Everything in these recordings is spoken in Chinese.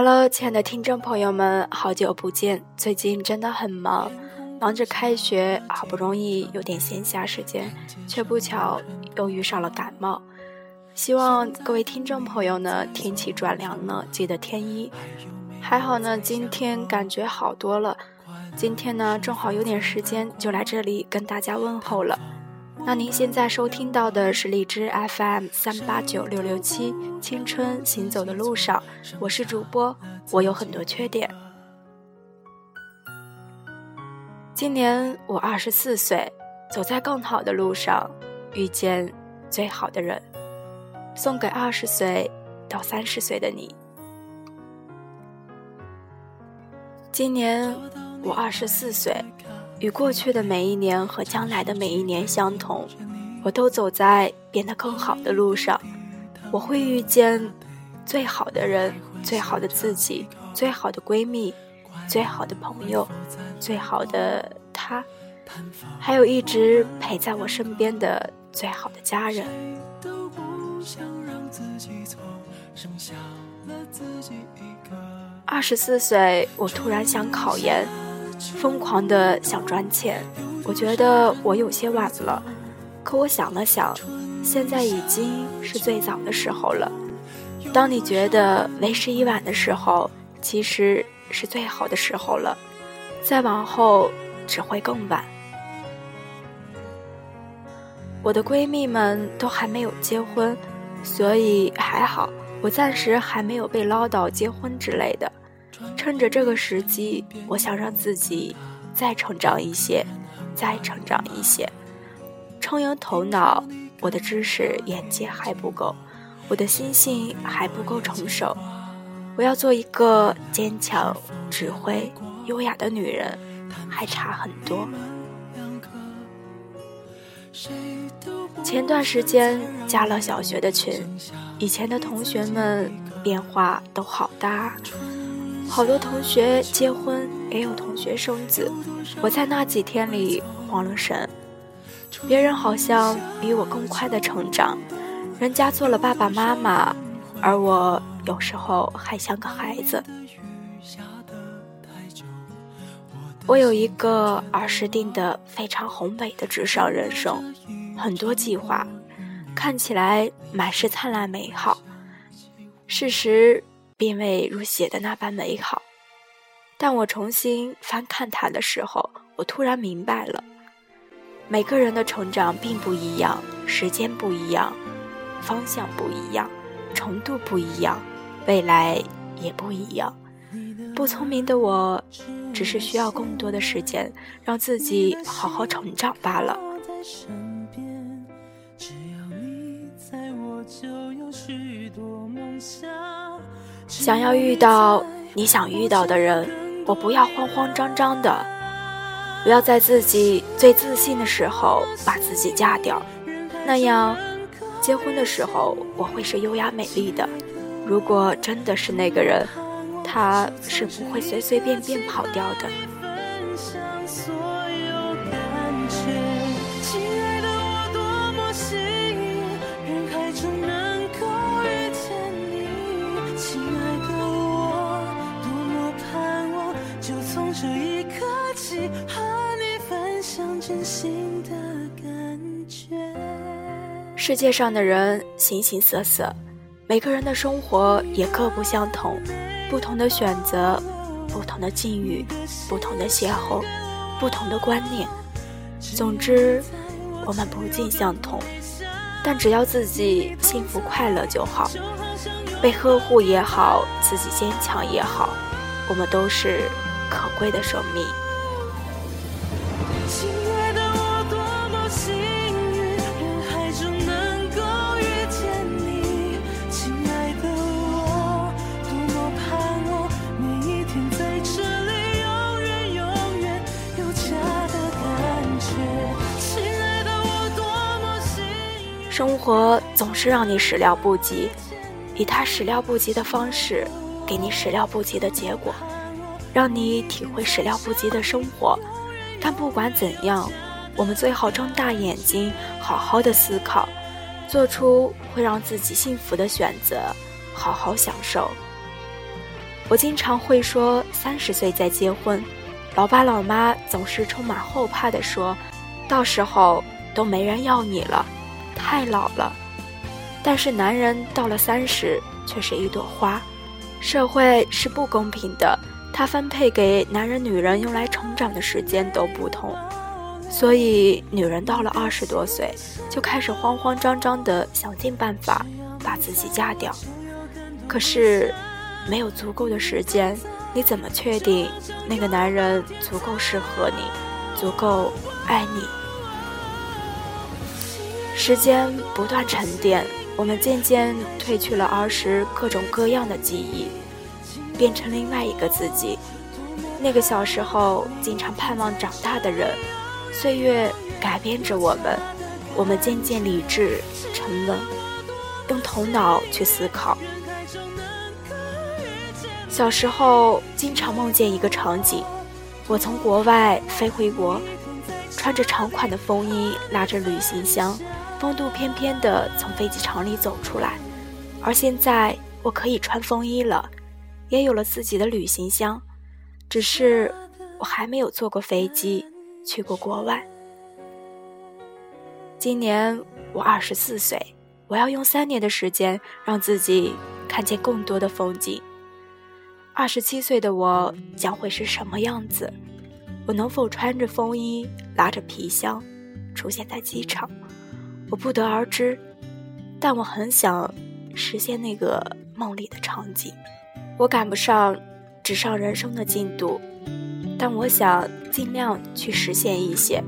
Hello，亲爱的听众朋友们，好久不见！最近真的很忙，忙着开学，好不容易有点闲暇时间，却不巧又遇上了感冒。希望各位听众朋友呢，天气转凉了，记得添衣。还好呢，今天感觉好多了。今天呢，正好有点时间，就来这里跟大家问候了。那您现在收听到的是荔枝 FM 三八九六六七青春行走的路上，我是主播，我有很多缺点。今年我二十四岁，走在更好的路上，遇见最好的人，送给二十岁到三十岁的你。今年我二十四岁。与过去的每一年和将来的每一年相同，我都走在变得更好的路上。我会遇见最好的人、最好的自己、最好的闺蜜、最好的朋友、最好的他，还有一直陪在我身边的最好的家人。二十四岁，我突然想考研。疯狂的想赚钱，我觉得我有些晚了。可我想了想，现在已经是最早的时候了。当你觉得为时已晚的时候，其实是最好的时候了。再往后只会更晚。我的闺蜜们都还没有结婚，所以还好，我暂时还没有被唠叨结婚之类的。趁着这个时机，我想让自己再成长一些，再成长一些，充盈头脑。我的知识眼界还不够，我的心性还不够成熟。我要做一个坚强、智慧、优雅的女人，还差很多。前段时间加了小学的群，以前的同学们变化都好大。好多同学结婚，也有同学生子，我在那几天里慌了神。别人好像比我更快的成长，人家做了爸爸妈妈，而我有时候还像个孩子。我有一个儿时定的非常宏伟的纸上人生，很多计划，看起来满是灿烂美好，事实。并未如写的那般美好，但我重新翻看它的时候，我突然明白了：每个人的成长并不一样，时间不一样，方向不一样，程度不一样，未来也不一样。不聪明的我，只是需要更多的时间，让自己好好成长罢了。只要你在我，就有许多梦想想要遇到你想遇到的人，我不要慌慌张张的，不要在自己最自信的时候把自己嫁掉，那样结婚的时候我会是优雅美丽的。如果真的是那个人，他是不会随随便便跑掉的。真心的感觉世界上的人形形色色，每个人的生活也各不相同，不同的选择，不同的境遇，不同的邂逅，不同的观念。总之，我们不尽相同，但只要自己幸福快乐就好。被呵护也好，自己坚强也好，我们都是可贵的生命。生活总是让你始料不及，以他始料不及的方式，给你始料不及的结果，让你体会始料不及的生活。但不管怎样，我们最好睁大眼睛，好好的思考，做出会让自己幸福的选择，好好享受。我经常会说三十岁再结婚，老爸老妈总是充满后怕的说，到时候都没人要你了，太老了。但是男人到了三十却是一朵花，社会是不公平的，它分配给男人、女人用来成长的时间都不同，所以女人到了二十多岁就开始慌慌张张的想尽办法把自己嫁掉，可是。没有足够的时间，你怎么确定那个男人足够适合你，足够爱你？时间不断沉淀，我们渐渐褪去了儿时各种各样的记忆，变成另外一个自己。那个小时候经常盼望长大的人，岁月改变着我们，我们渐渐理智沉稳，用头脑去思考。小时候经常梦见一个场景：我从国外飞回国，穿着长款的风衣，拉着旅行箱，风度翩翩地从飞机场里走出来。而现在我可以穿风衣了，也有了自己的旅行箱，只是我还没有坐过飞机去过国外。今年我二十四岁，我要用三年的时间让自己看见更多的风景。二十七岁的我将会是什么样子？我能否穿着风衣，拉着皮箱，出现在机场？我不得而知，但我很想实现那个梦里的场景。我赶不上纸上人生的进度，但我想尽量去实现一些。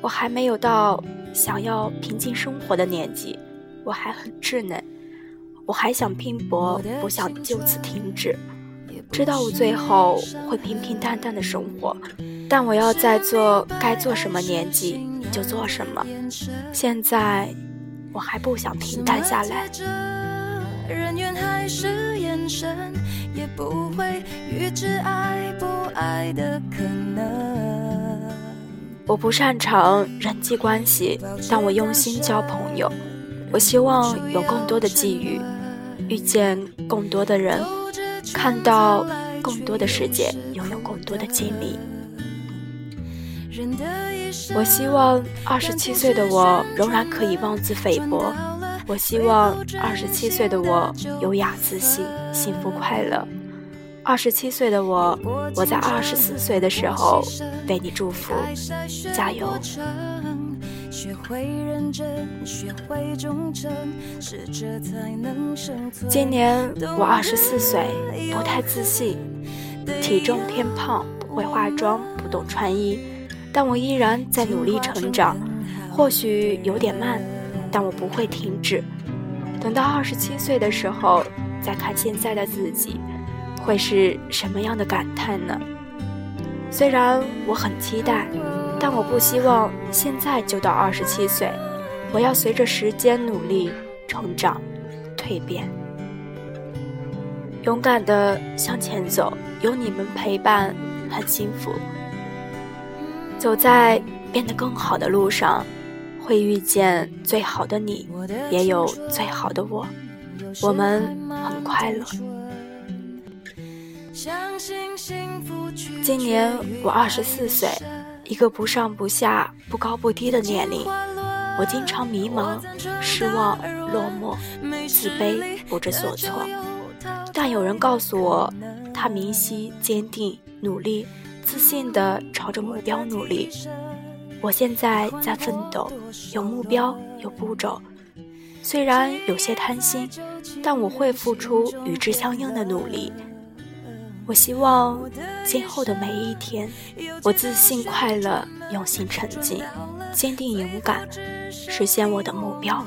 我还没有到想要平静生活的年纪，我还很稚嫩。我还想拼搏，不想就此停止。知道我最后会平平淡淡的生活，但我要在做该做什么年纪就做什么。现在我还不想平淡下来。我不擅长人际关系，但我用心交朋友。我希望有更多的际遇。遇见更多的人，看到更多的世界，拥有更多的经历。我希望二十七岁的我仍然可以妄自菲薄。我希望二十七岁的我优雅自信、幸福快乐。二十七岁的我，我在二十四岁的时候为你祝福，加油。学会认真，学会忠诚，是这才能生存。今年我二十四岁，不太自信，体重偏胖，不会化妆，不懂穿衣，但我依然在努力成长。或许有点慢，但我不会停止。等到二十七岁的时候，再看现在的自己，会是什么样的感叹呢？虽然我很期待。但我不希望现在就到二十七岁，我要随着时间努力成长、蜕变，勇敢的向前走。有你们陪伴，很幸福。走在变得更好的路上，会遇见最好的你，也有最好的我，我们很快乐。今年我二十四岁。一个不上不下、不高不低的年龄，我经常迷茫、失望、落寞、自卑、不知所措。但有人告诉我，他明晰、坚定、努力、自信地朝着目标努力。我现在在奋斗，有目标，有步骤。虽然有些贪心，但我会付出与之相应的努力。我希望今后的每一天，我自信、快乐、用心、沉静、坚定、勇敢，实现我的目标。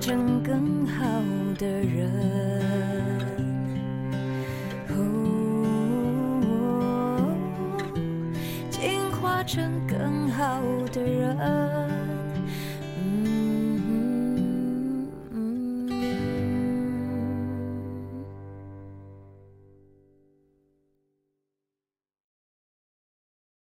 成更好的人，进化成更好的人。